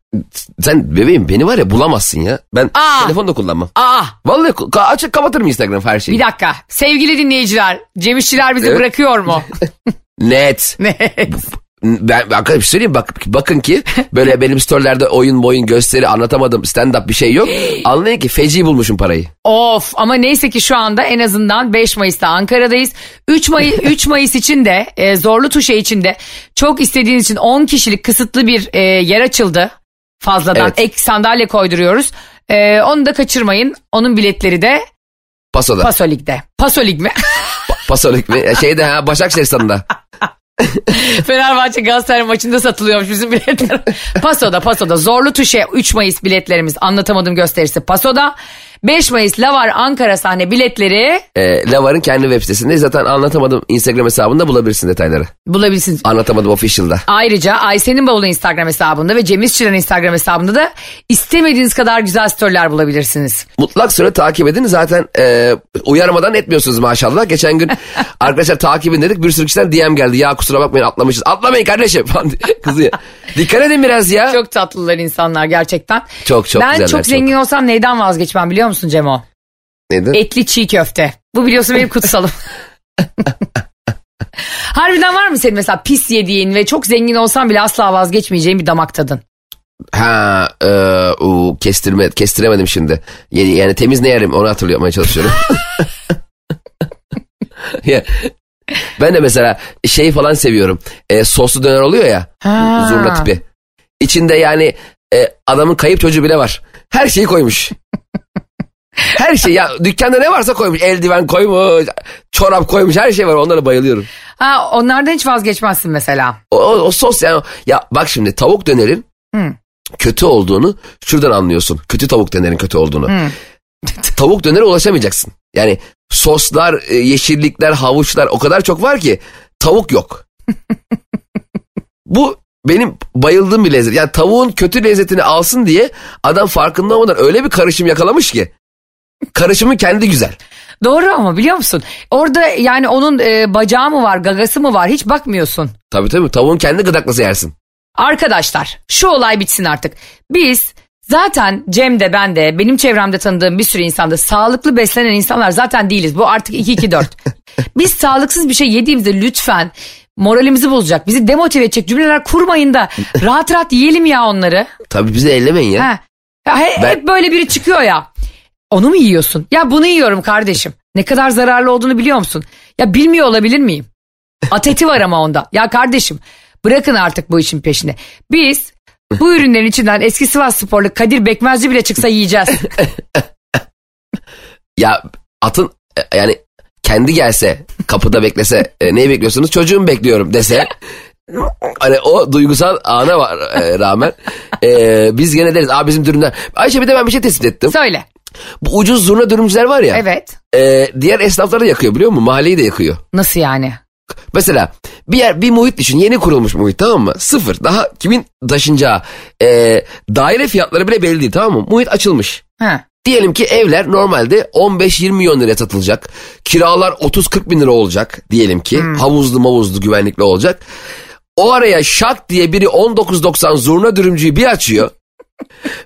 Sen bebeğim beni var ya bulamazsın ya. Ben Aa! telefon da kullanmam. Aa Vallahi açık kapatırım Instagram her şeyi. bir dakika. Sevgili dinleyiciler, Cem İşçiler bizi Evet. bırakıyor mu? Net. ne? Ben, ben bir şey söyleyeyim bak bakın ki böyle benim storylerde oyun boyun gösteri anlatamadım stand up bir şey yok. Anlayın ki feci bulmuşum parayı. Of ama neyse ki şu anda en azından 5 Mayıs'ta Ankara'dayız. 3 Mayıs 3 Mayıs için de e, Zorlu Tuşe için de çok istediğiniz için 10 kişilik kısıtlı bir e, yer açıldı. Fazladan Evet. ek sandalye koyduruyoruz. E, onu da kaçırmayın. Onun biletleri de Paso'da. Pasolik'te. Pasolik mi? Pasolik mi? Şeyde ha Başakşehir stadında. Fenerbahçe Galatasaray maçında satılıyormuş bizim biletler. Paso'da Paso'da Zorlu Tuşe 3 Mayıs biletlerimiz anlatamadım gösterisi Paso'da. 5 Mayıs Lavar Ankara sahne biletleri Ee, Lavar'ın kendi web sitesinde zaten anlatamadım Instagram hesabında bulabilirsin detayları. bulabilirsiniz. Anlatamadım official'da. Ayrıca Ayşe'nin bavulu Instagram hesabında ve Cem İşçilerin Instagram hesabında da istemediğiniz kadar güzel storyler bulabilirsiniz. Mutlak süre takip edin. Zaten e, uyarmadan etmiyorsunuz maşallah. Geçen gün arkadaşlar takip edin dedik. Bir sürü kişiden DM geldi. Ya kusura bakmayın atlamışız. Atlamayın kardeşim falan kızıyor. Dikkat edin biraz ya. Çok tatlılar insanlar gerçekten. Çok, çok ben güzeller, çok çok. zengin olsam neyden vazgeçmem biliyor musun Cemo? Neydi? Etli çiğ köfte. Bu biliyorsun benim kutsalım. Harbiden var mı senin mesela pis yediğin ve çok zengin olsan bile asla vazgeçmeyeceğin bir damak tadın? Ha, e, uu, kestirme, kestiremedim şimdi. Yani, yani temiz ne yerim onu hatırlamaya çalışıyorum. Ya, ben de mesela şey falan seviyorum. E, soslu döner oluyor ya. Ha. Zurna tipi. İçinde yani e, adamın kayıp çocuğu bile var. Her şeyi koymuş. Her şey ya dükkanda ne varsa koymuş. Eldiven koymuş, çorap koymuş her şey var onlara bayılıyorum. Ha, onlardan hiç vazgeçmezsin mesela. O, o, o sos yani ya bak şimdi tavuk dönerin Hı. kötü olduğunu şuradan anlıyorsun. Kötü tavuk dönerin kötü olduğunu. tavuk dönere ulaşamayacaksın. Yani soslar, e, yeşillikler, havuçlar o kadar çok var ki tavuk yok. Bu benim bayıldığım bir lezzet. Yani tavuğun kötü lezzetini alsın diye adam farkında olmadan öyle bir karışım yakalamış ki. Karışımın kendi güzel. Doğru ama biliyor musun? Orada yani onun e, bacağı mı var, gagası mı var hiç bakmıyorsun. Tabii tabii tavuğun kendi gıdaklası yersin. Arkadaşlar şu olay bitsin artık. Biz zaten Cem de ben de benim çevremde tanıdığım bir sürü insanda sağlıklı beslenen insanlar zaten değiliz. Bu artık 2-2-4. Biz sağlıksız bir şey yediğimizde lütfen moralimizi bozacak, bizi demotive edecek cümleler kurmayın da rahat rahat yiyelim ya onları. Tabii bizi ellemeyin ya. Ya he- Ben- Hep böyle biri çıkıyor ya. Onu mu yiyorsun? Ya bunu yiyorum kardeşim. Ne kadar zararlı olduğunu biliyor musun? Ya bilmiyor olabilir miyim? Ateti var ama onda. Ya kardeşim bırakın artık bu işin peşine. Biz bu ürünlerin içinden eski Sivas sporlu Kadir Bekmezci bile çıksa yiyeceğiz. Ya atın e, yani kendi gelse kapıda beklese e, neyi bekliyorsunuz çocuğumu bekliyorum dese hani o duygusal ana var e, rağmen e, biz gene deriz abi bizim dürümler Ayşe bir de ben bir şey tespit ettim Söyle. bu ucuz zurna dürümcüler var ya Evet. e, diğer esnafları da yakıyor biliyor musun mahalleyi de yakıyor Nasıl yani? mesela bir yer bir muhit düşün yeni kurulmuş muhit tamam mı sıfır daha kimin taşınacağı e, daire fiyatları bile belli değil tamam mı muhit açılmış Ha. Diyelim ki evler normalde 15-20 milyon liraya satılacak. Kiralar 30-40 bin lira olacak diyelim ki. Havuzlu mavuzlu güvenlikli olacak. O araya şak diye biri 19.90 zurna dürümcüyü bir açıyor.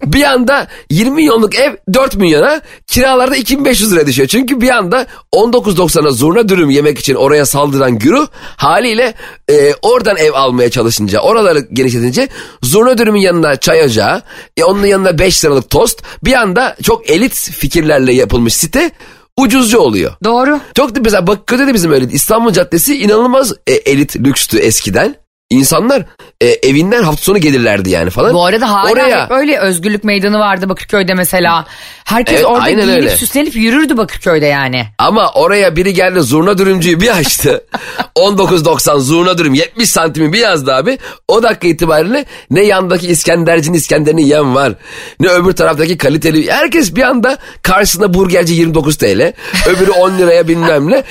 bir anda 20 milyonluk ev 4 milyona kiralarda 2500 lira düşüyor. Çünkü bir anda 19.90'a zurna dürüm yemek için oraya saldıran güruh haliyle e, oradan ev almaya çalışınca oraları genişletince zurna dürümün yanına çay ocağı e, onun yanına 5 liralık tost bir anda çok elit fikirlerle yapılmış site ucuzcu oluyor. Doğru. Çok da mesela Bakırköy'de de bizim öyle İstanbul Caddesi inanılmaz e, elit lükstü eskiden. İnsanlar e, evinden hafta sonu gelirlerdi yani falan. Bu arada hala Oraya, hep öyle özgürlük meydanı vardı Bakırköy'de mesela. Herkes Evet, orada giyinip öyle. süslenip yürürdü Bakırköy'de yani. Ama oraya biri geldi zurna dürümcüyü bir açtı. 19.90 zurna dürüm 70 santimi bir yazdı abi. O dakika itibariyle ne yandaki İskenderci'nin İskender'ini yiyen var. Ne öbür taraftaki kaliteli. Herkes bir anda karşısında burgerci 29 TL. Öbürü 10 liraya bilmem ne.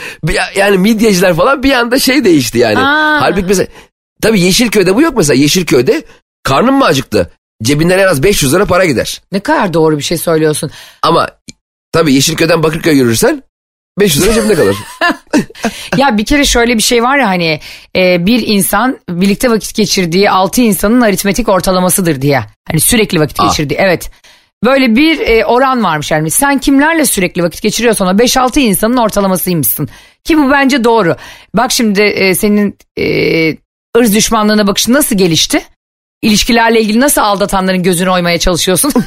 Yani midyeciler falan bir anda şey değişti yani. Aa. Halbuki mesela tabii Yeşilköy'de bu yok mesela. Yeşilköy'de karnım mı acıktı? Cebinden en az 500 lira para gider. Ne kadar doğru bir şey söylüyorsun. Ama tabii Yeşilköy'den Bakırköy yürürsen 500 lira cebinde kalır. Ya bir kere şöyle bir şey var ya hani e, bir insan birlikte vakit geçirdiği 6 insanın aritmetik ortalamasıdır diye. Hani sürekli vakit Aa. geçirdiği evet. Böyle bir e, oran varmış yani. Sen kimlerle sürekli vakit geçiriyorsan o 5-6 insanın ortalamasıymışsın. Ki bu bence doğru. Bak şimdi e, senin e, ırz düşmanlığına bakışın nasıl gelişti? İlişkilerle ilgili nasıl aldatanların gözünü oymaya çalışıyorsun?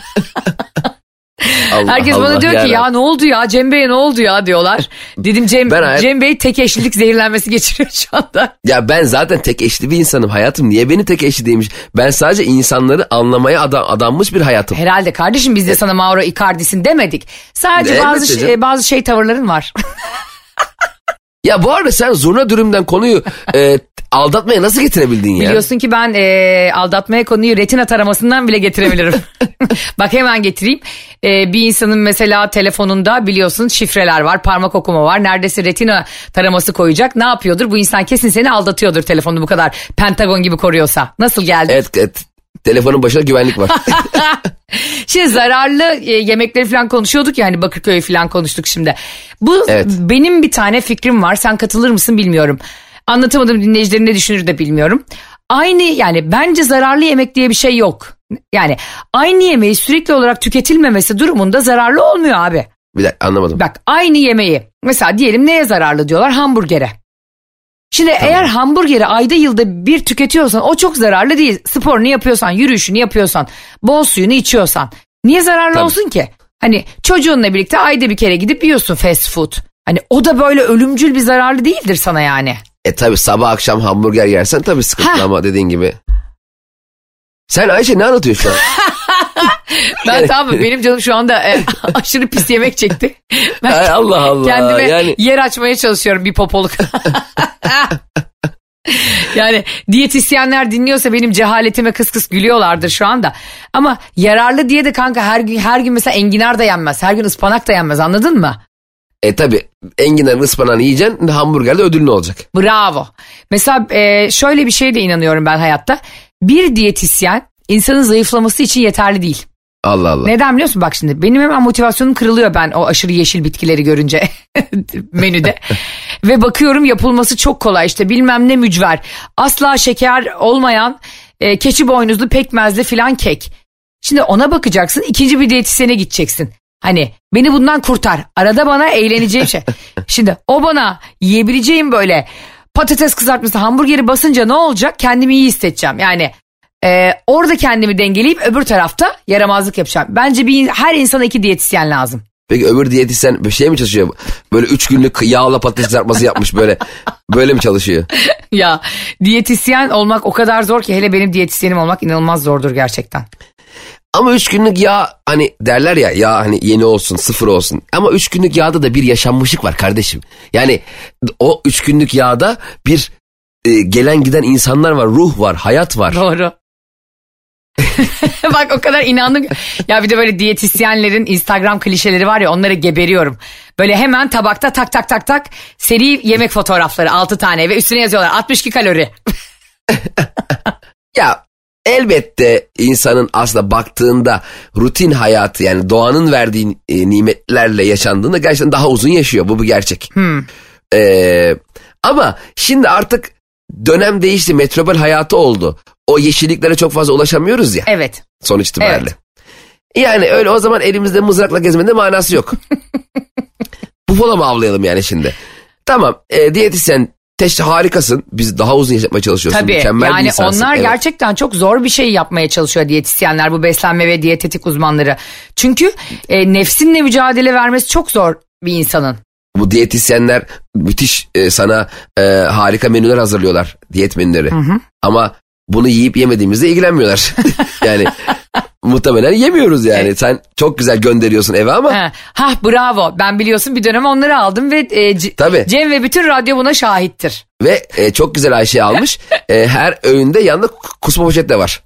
Allah Herkes Allah, bana diyor ki ya ne oldu ya Cem Bey'e ne oldu ya diyorlar. Dedim Cem, Ben Cem Bey tek eşlilik zehirlenmesi geçiriyor şu anda. Ya ben zaten tek eşli bir insanım hayatım. Niye beni tek eşli değilmiş? Ben sadece insanları anlamaya adam, adanmış bir hayatım. Herhalde kardeşim biz de sana Mauro Icardi'sin demedik. Sadece Elbette bazı canım. şey, bazı şey tavırların var. Ya bu arada sen zurna dürümden konuyu e, aldatmaya nasıl getirebildin ya? Biliyorsun ki ben e, aldatmaya konuyu retina taramasından bile getirebilirim. Bak hemen getireyim. E, bir insanın mesela telefonunda biliyorsun şifreler var, parmak okuma var. Neredeyse retina taraması koyacak. Ne yapıyordur? Bu insan kesin seni aldatıyordur telefonunu bu kadar Pentagon gibi koruyorsa. Nasıl geldi? Evet, evet. Telefonun başında güvenlik var. Şimdi zararlı e, yemekleri falan konuşuyorduk ya hani Bakırköy'ü falan konuştuk şimdi. Bu Evet. benim bir tane fikrim var. Sen katılır mısın bilmiyorum. Anlatamadım dinleyicilerin ne düşünür de bilmiyorum. Aynı yani bence zararlı yemek diye bir şey yok. Yani aynı yemeği sürekli olarak tüketilmemesi durumunda zararlı olmuyor abi. bir dakika anlamadım. Bak aynı yemeği mesela diyelim neye zararlı diyorlar hamburgere. Şimdi eğer hamburgeri ayda yılda bir tüketiyorsan o çok zararlı değil. Sporunu yapıyorsan, yürüyüşünü yapıyorsan, bol suyunu içiyorsan. Niye zararlı Tabii. olsun ki? Hani çocuğunla birlikte ayda bir kere gidip yiyorsun fast food. Hani o da böyle ölümcül bir zararlı değildir sana yani. E tabi sabah akşam hamburger yersen tabi sıkıntı Ha. ama dediğin gibi. Sen Ayşe ne anlatıyorsun şu an? Ben tamam mı? Benim canım şu anda e, aşırı pis yemek çekti. Ben Ay Allah Allah. kendime yani yer açmaya çalışıyorum bir popoluk. yani diyetisyenler dinliyorsa benim cehaletime kıs kıs gülüyorlardır şu anda. Ama yararlı diye de kanka her gün her gün mesela enginar da yenmez. Her gün ıspanak da yenmez anladın mı? E tabi enginar ıspanağını yiyeceksin hamburgerde ödülün olacak. Bravo. Mesela e, şöyle bir şeye de inanıyorum ben hayatta. Bir diyetisyen insanın zayıflaması için yeterli değil. Allah Allah. Neden biliyor musun? Bak şimdi benim hemen motivasyonum kırılıyor ben o aşırı yeşil bitkileri görünce menüde. Ve bakıyorum yapılması çok kolay işte bilmem ne mücver. Asla şeker olmayan e, keçi boynuzlu pekmezli filan kek. Şimdi ona bakacaksın ikinci bir diyetisyene gideceksin. Hani beni bundan kurtar. Arada bana eğleneceğim şey. Şimdi o bana yiyebileceğim böyle patates kızartması hamburgeri basınca ne olacak? Kendimi iyi hissedeceğim. Yani ee, orada kendimi dengeleyip öbür tarafta yaramazlık yapacağım. Bence bir her insana iki diyetisyen lazım. Peki öbür diyetisyen bir şey mi çalışıyor? Böyle üç günlük yağla patates kızartması yapmış böyle. Böyle mi çalışıyor? ya diyetisyen olmak o kadar zor ki hele benim diyetisyenim olmak inanılmaz zordur gerçekten. Ama üç günlük yağ hani derler ya yağ hani yeni olsun sıfır olsun. Ama üç günlük yağda da bir yaşanmışlık var kardeşim. Yani o üç günlük yağda bir e, gelen giden insanlar var, ruh var, hayat var. Doğru. Bak o kadar inandım. Ya bir de böyle diyetisyenlerin Instagram klişeleri var ya onlara geberiyorum. Böyle hemen tabakta tak tak tak tak seri yemek fotoğrafları 6 tane ve üstüne yazıyorlar 62 kalori. Ya elbette insanın aslında baktığında rutin hayatı yani doğanın verdiği e, nimetlerle yaşandığında gerçekten daha uzun yaşıyor. Bu bir gerçek. Ee, ama şimdi artık dönem değişti. Metropol hayatı oldu. O yeşilliklere çok fazla ulaşamıyoruz ya Evet. sonuç itibariyle. Evet. Yani öyle o zaman elimizde mızrakla gezmenin manası yok. Bufala mı avlayalım yani şimdi? Tamam e, diyetisyen teş harikasın. Biz daha uzun yaşatmaya çalışıyorsun. Tabii Mükemmel bir yani insansın. onlar Evet. gerçekten çok zor bir şey yapmaya çalışıyor diyetisyenler bu beslenme ve diyetetik uzmanları. Çünkü e, nefsinle mücadele vermesi çok zor bir insanın. bu diyetisyenler müthiş e, sana e, harika menüler hazırlıyorlar. Diyet menüleri. Ama bunu yiyip yemediğimizde ilgilenmiyorlar. yani muhtemelen yemiyoruz yani. Sen çok güzel gönderiyorsun eve ama Ha, ha bravo. Ben biliyorsun bir dönem onları aldım ve e, C- Tabii. Cem ve bütün radyo buna şahittir. ve e, çok güzel Ayşe almış. E, her öğünde yanında kusma poşet de var.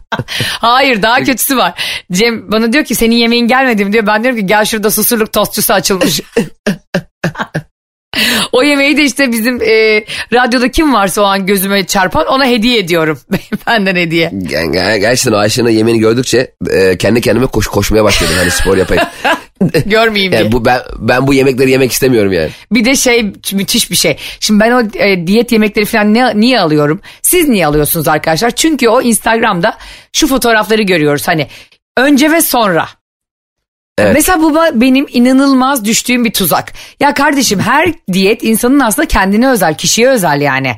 Hayır daha kötüsü var. Cem bana diyor ki senin yemeğin gelmedi mi diyor. Ben diyorum ki gel şurada susurluk tostçusu açılmış. o yemeği de işte bizim e, radyoda kim varsa o an gözüme çarpan ona hediye ediyorum. Benden hediye. Ger- ger- Gerçekten o Ayşe'nin yemeğini gördükçe e, kendi kendime koş, koşmaya başladım. Hani spor yapayım. Görmeyeyim diye. Yani bu ben ben bu yemekleri yemek istemiyorum yani. Bir de şey müthiş bir şey. Şimdi ben o e, diyet yemekleri falan ne, niye alıyorum? Siz niye alıyorsunuz arkadaşlar? Çünkü o Instagram'da şu fotoğrafları görüyoruz. Hani önce ve sonra. Evet. Mesela bu benim inanılmaz düştüğüm bir tuzak. Ya kardeşim her diyet insanın aslında kendine özel, kişiye özel yani.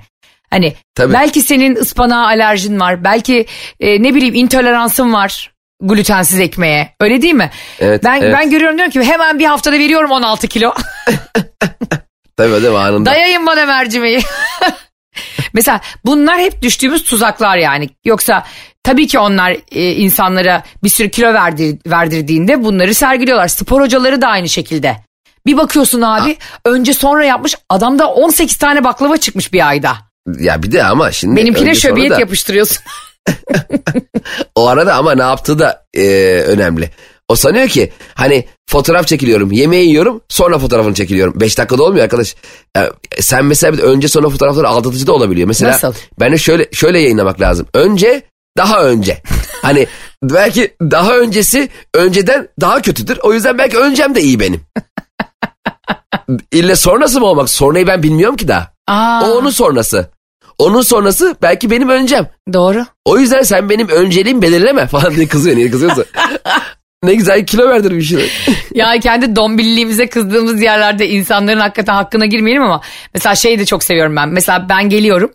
Hani Tabii. belki senin ıspanağa alerjin var. Belki e, ne bileyim intoleransın var glutensiz ekmeğe. Öyle değil mi? Evet, ben evet. ben görüyorum diyorum ki hemen bir haftada veriyorum 16 kilo. Tabii değil mi anında. Dayayın bana mercimeği. Mesela bunlar hep düştüğümüz tuzaklar yani. Yoksa tabii ki onlar e, insanlara bir sürü kilo verdir, verdirdiğinde bunları sergiliyorlar. Spor hocaları da aynı şekilde. Bir bakıyorsun abi önce sonra yapmış adamda 18 tane baklava çıkmış bir ayda. Ya bir de ama şimdi. Benimkine şöbiyet da- yapıştırıyorsun. O arada ama ne yaptığı da e, önemli. O sanıyor ki hani fotoğraf çekiliyorum, yemeği yiyorum, sonra fotoğrafını çekiliyorum. 5 dakikada olmuyor arkadaş. Ya, sen mesela önce sonra fotoğrafları aldatıcı da olabiliyor. Mesela Nasıl? ben de şöyle şöyle yayınlamak lazım. Önce daha önce. hani belki daha öncesi önceden daha kötüdür. O yüzden belki öncem de iyi benim. İlle sonrası mı olmak? Sonrayı ben bilmiyorum ki daha. Aa, O onun sonrası. Onun sonrası belki benim öncem. doğru. O yüzden sen benim önceliğimi belirleme falan diye kızıyor. Niye kızıyorsun? ne güzel kilo verdirmiş. Ya kendi dombilliğimize kızdığımız yerlerde insanların hakikaten hakkına girmeyelim ama mesela şeyi de çok seviyorum ben. Mesela ben geliyorum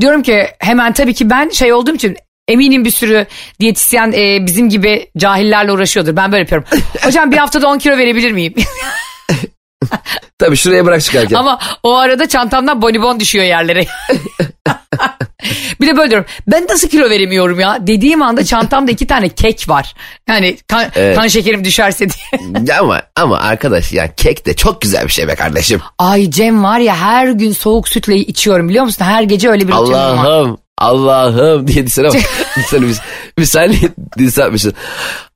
diyorum ki hemen tabii ki ben şey olduğum için eminim bir sürü diyetisyen e, bizim gibi cahillerle uğraşıyordur. Ben böyle yapıyorum. Hocam bir haftada 10 kilo verebilir miyim? Tabii şuraya bırak çıkarken. ama o arada çantamdan bonibon düşüyor yerlere. bir de böyle diyorum ben nasıl kilo veremiyorum ya dediğim anda çantamda iki tane kek var. Yani kan, Evet. kan şekerim düşerse diye. Ama, ama arkadaş ya kek de çok güzel bir şey be kardeşim. Ay Cem var ya her gün soğuk sütle içiyorum biliyor musun? Her gece öyle bir. Allah'ım Allah'ım diye disene bak. disene biz, biz sen dise atmışsın.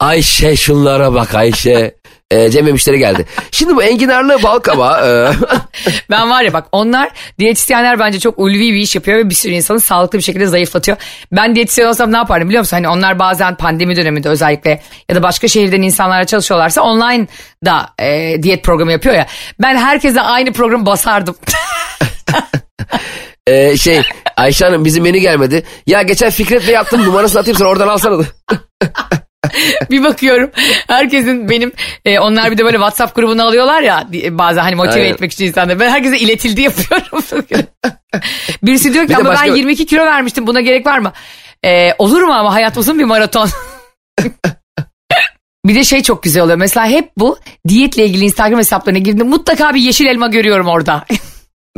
Ayşe şunlara bak Ayşe. Ee, Cem müşteri geldi. Şimdi bu enginarlı bal kabağı. e, Ben var ya bak onlar diyetisyenler bence çok ulvi bir iş yapıyor ve bir sürü insanı sağlıklı bir şekilde zayıflatıyor. Ben diyetisyen olsam ne yapardım biliyor musun? Hani onlar bazen pandemi döneminde özellikle ya da başka şehirden insanlarla çalışıyorlarsa online da e, diyet programı yapıyor ya. Ben herkese aynı programı basardım. e, şey Ayşe Hanım bizim menü gelmedi. Ya geçen Fikret'le yaptım numarasını atayım sen oradan alsana da. bir bakıyorum herkesin benim e, onlar bir de böyle WhatsApp grubunu alıyorlar ya bazen hani motive Aynen. etmek için insanları. Ben herkese iletildi yapıyorum. Birisi diyor ki Bir ama başka- ben 22 kilo vermiştim buna gerek var mı? E, olur mu ama hayat uzun bir maraton. bir de şey çok güzel oluyor. Mesela hep bu diyetle ilgili Instagram hesaplarına girdiğimde mutlaka bir yeşil elma görüyorum orada.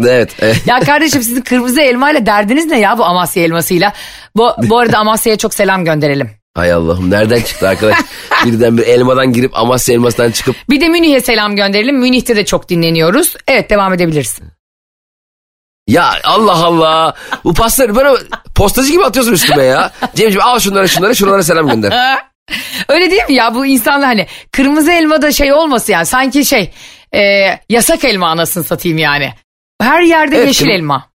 Evet. evet. ya kardeşim sizin kırmızı elmayla derdiniz ne ya bu Amasya elmasıyla? Bu, bu arada Amasya'ya çok selam gönderelim. Hay Allah'ım nereden çıktı arkadaş? Birden bir elmadan girip Amasya elmasından çıkıp Bir de Münih'e selam gönderelim. Münih'te de çok dinleniyoruz. Evet devam edebilirsin. ya Allah Allah bu pastaları böyle postacı gibi atıyorsun üstüme ya. Cemciğim al şunları şunları şuralara selam gönder. Öyle değil mi ya bu insanlar hani kırmızı elma da şey olması yani sanki şey e, yasak elma anasını satayım yani. Her yerde Evet, yeşil kırm- elma.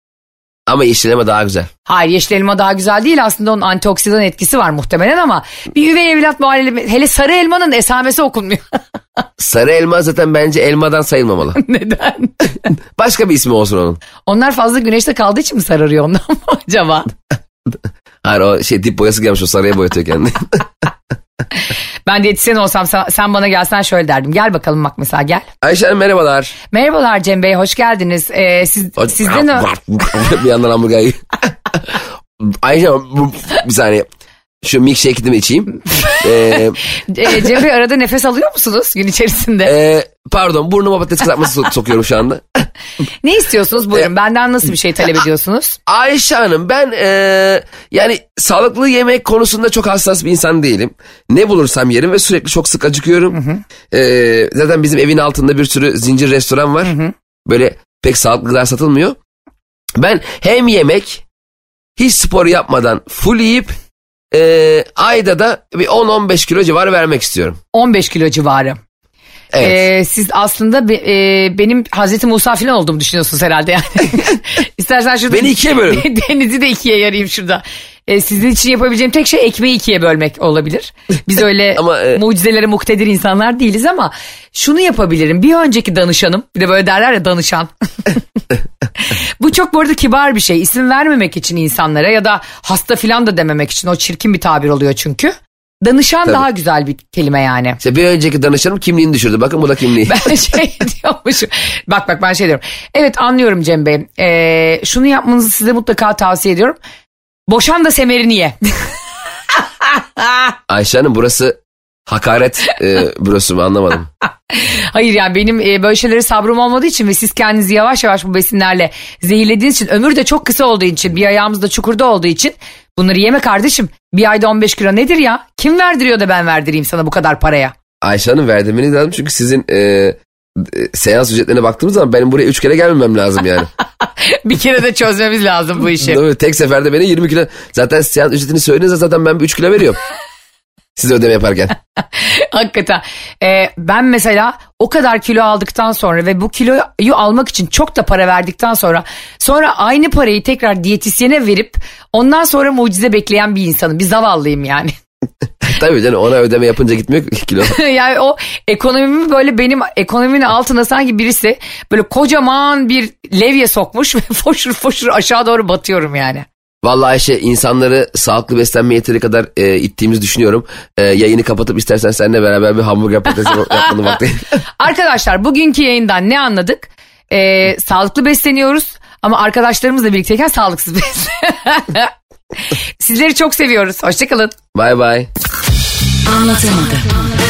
Ama yeşil elma daha güzel. Hayır yeşil elma daha güzel değil aslında onun antioksidan etkisi var muhtemelen ama bir üvey evlat muhallebi hele sarı elmanın esamesi okunmuyor. Sarı elma zaten bence elmadan sayılmamalı. Neden? Başka bir ismi olsun onun. Onlar fazla güneşte kaldığı için mi sararıyor ondan mı acaba? Hayır o şey dip boyası gelmiş o sarıya boyatıyor kendini. Ben diyetisyen olsam sen, sen bana gelsen şöyle derdim. Gel bakalım bak mesela gel. Ayşe Hanım merhabalar. Merhabalar Cem Bey hoş geldiniz. Ee, siz, sizden o... bir yandan hamburger. Ayşe Hanım bir saniye. Şu milkshake'imi içeyim. Ee, E, Cem Bey arada nefes alıyor musunuz gün içerisinde? e, pardon burnuma patates kızartması so- sokuyorum şu anda. ne istiyorsunuz? Buyurun benden nasıl bir şey talep ediyorsunuz? Ayşe Hanım ben e, yani sağlıklı yemek konusunda çok hassas bir insan değilim. Ne bulursam yerim ve sürekli çok sık acıkıyorum. E, zaten bizim evin altında bir sürü zincir restoran var. Böyle pek sağlıklı gıda satılmıyor. Ben hem yemek hiç spor yapmadan full yiyip e, ayda da bir 10-15 kilo civarı vermek istiyorum. 15 kilo civarı. Evet. Ee, siz aslında be- e, benim Hazreti Musa falan olduğumu düşünüyorsunuz herhalde yani. İstersen şurada Beni ikiye bölün. Denizi de ikiye yarayayım şurada. Ee, sizin için yapabileceğim tek şey ekmeği ikiye bölmek olabilir. Biz öyle Ama, e- mucizelere muktedir insanlar değiliz ama şunu yapabilirim. Bir önceki danışanım bir de böyle derler ya danışan. Bu çok bu arada kibar bir şey. İsim vermemek için insanlara ya da hasta falan da dememek için o çirkin bir tabir oluyor çünkü. Danışan Tabii. daha güzel bir kelime yani. İşte bir önceki danışanım kimliğini düşürdü. Bakın bu da kimliği. Ben şey diyormuşum. Bak bak ben şey diyorum. Evet anlıyorum Cem Bey. Ee, şunu yapmanızı size mutlaka tavsiye ediyorum. Boşan da semerini ye. Ayşe Hanım burası hakaret e, bürosu mu anlamadım. Hayır yani benim e, böyle şeylere sabrım olmadığı için ve siz kendinizi yavaş yavaş bu besinlerle zehirlediğiniz için ömür de çok kısa olduğu için bir ayağımız da çukurda olduğu için bunları yeme kardeşim. Bir ayda 15 kilo nedir ya? Kim verdiriyor da ben verdireyim sana bu kadar paraya? Ayşe Hanım verdirmeniz lazım çünkü sizin e, seans ücretlerine baktığımız zaman benim buraya 3 kere gelmemem lazım yani. bir kere de çözmemiz lazım bu işi. Değil mi? Tek seferde beni 20 kilo zaten seans ücretini söylediğinizde zaten ben bir 3 kilo veriyorum. Size ödeme yaparken. Hakikaten. Ee, ben mesela o kadar kilo aldıktan sonra ve bu kiloyu almak için çok da para verdikten sonra sonra aynı parayı tekrar diyetisyene verip ondan sonra mucize bekleyen bir insanım. Bir zavallıyım yani. Tabii canım ona ödeme yapınca gitmiyor ki kilo. yani o ekonomimi böyle benim ekonomimin altına sanki birisi böyle kocaman bir levye sokmuş ve foşur foşur aşağı doğru batıyorum yani. Vallahi Ayşe insanları sağlıklı beslenme yeteri kadar e, ittiğimizi düşünüyorum. E, yayını kapatıp istersen seninle beraber bir hamburger patates yapmanın vakti. Arkadaşlar bugünkü yayından ne anladık? Ee, sağlıklı besleniyoruz ama arkadaşlarımızla birlikteyken sağlıksız besleniyoruz. Sizleri çok seviyoruz. Hoşçakalın. Bye bye. Anlatamadım.